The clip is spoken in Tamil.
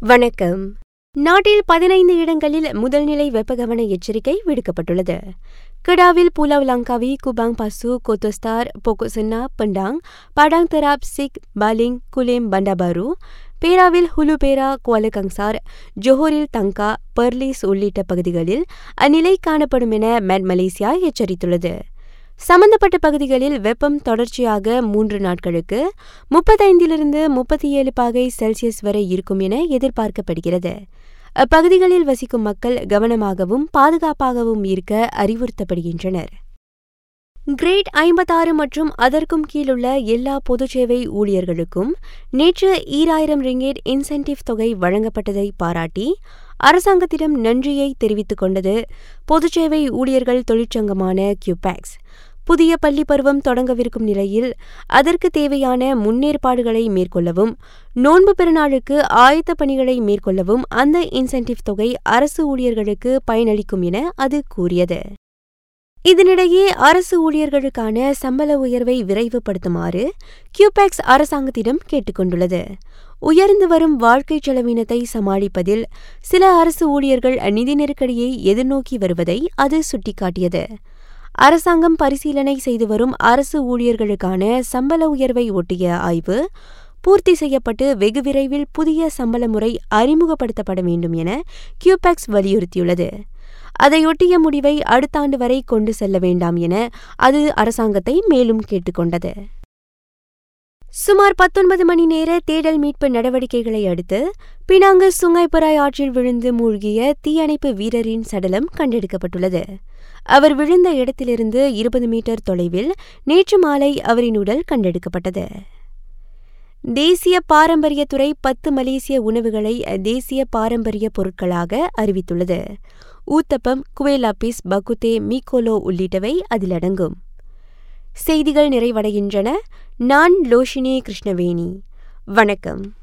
வணக்கம். நாட்டில் பதினைந்து இடங்களில் முதல்நிலை வெப்பகவன எச்சரிக்கை விடுக்கப்பட்டுள்ளது. கடாவில் புலாவ் லங்காவி குபாங் பசு கோத்தோஸ்தார் Pokok Sena Pendang Padang Terap Sik Baling Kulim Bandar Baharu பேராவில் ஹுலுபேரா குவாலகங்சார் ஜோஹரில் தங்கா பர்லீஸ் உள்ளிட்ட பகுதிகளில் அந்நிலை காணப்படும் என மெட் மலேசியா எச்சரித்துள்ளது. சம்பந்தப்பட்ட பகுதிகளில் வெப்பம் தொடர்ச்சியாக மூன்று நாட்களுக்கு முப்பத்தைந்திலிருந்து முப்பத்தி ஏழு பாகை செல்சியஸ் வரை இருக்கும் என எதிர்பார்க்கப்படுகிறது. அப்பகுதிகளில் வசிக்கும் மக்கள் கவனமாகவும் பாதுகாப்பாகவும் இருக்க அறிவுறுத்தப்படுகின்றனர். கிரேட் ஐம்பத்தாறு மற்றும் அதற்கும் கீழுள்ள எல்லா பொதுச்சேவை ஊழியர்களுக்கும் நேற்று ஈராயிரம் ரிங்கேட் இன்சென்டிவ் தொகை வழங்கப்பட்டதை பாராட்டி அரசாங்கத்திடம் நன்றியை தெரிவித்துக் கொண்டது பொதுச்சேவை ஊழியர்கள் தொழிற்சங்கமான கியூபேக்ஸ் புதிய பள்ளி பருவம் தொடங்கவிருக்கும் நிலையில் அதற்கு தேவையான முன்னேற்பாடுகளை மேற்கொள்ளவும் நோன்பு பெருநாளுக்கு ஆயத்த பணிகளை மேற்கொள்ளவும் அந்த இன்சென்டிவ் தொகை அரசு ஊழியர்களுக்கு பயனளிக்கும் என அது கூறியது. இதனிடையே அரசு ஊழியர்களுக்கான சம்பள உயர்வை விரைவுபடுத்துமாறு கியூபேக்ஸ் அரசாங்கத்திடம் கேட்டுக்கொண்டுள்ளது. உயர்ந்து வரும் வாழ்க்கை செலவினத்தை சமாளிப்பதில் சில அரசு ஊழியர்கள் நிதி நெருக்கடியை எதிர்நோக்கி வருவதை அது சுட்டிக்காட்டியது. அரசாங்கம் பரிசீலனை செய்து வரும் அரசு ஊழியர்களுக்கான சம்பள உயர்வை ஒட்டிய ஆய்வு பூர்த்தி செய்யப்பட்டு வெகு விரைவில் புதிய சம்பள முறை அறிமுகப்படுத்தப்பட வேண்டும் என கியூபெக்ஸ் வலியுறுத்தியுள்ளது. அதையொட்டிய முடிவை அடுத்த ஆண்டு வரை கொண்டு செல்ல வேண்டாம் என அது அரசாங்கத்தை மேலும் கேட்டுக்கொண்டது. சுமார் பத்தொன்பது மணி நேர தேடல் மீட்பு நடவடிக்கைகளை அடுத்து பினாங்கு சுங்காய்பராய் ஆற்றில் விழுந்து மூழ்கிய தீயணைப்பு வீரரின் சடலம் கண்டெடுக்கப்பட்டுள்ளது. அவர் விழுந்த இடத்திலிருந்து இருபது மீட்டர் தொலைவில் நேற்று மாலை அவரின் உடல் கண்டெடுக்கப்பட்டது. தேசிய பாரம்பரியத்துறை பத்து மலேசிய உணவுகளை தேசிய பாரம்பரிய பொருட்களாக அறிவித்துள்ளது. ஊத்தப்பம் குவேலாபிஸ் பகுத்தே மீகோலோ உள்ளிட்டவை அதில் அடங்கும். செய்திகள் நிறைவடைகின்றன. நான் லோஷினி கிருஷ்ணவேணி. வணக்கம்.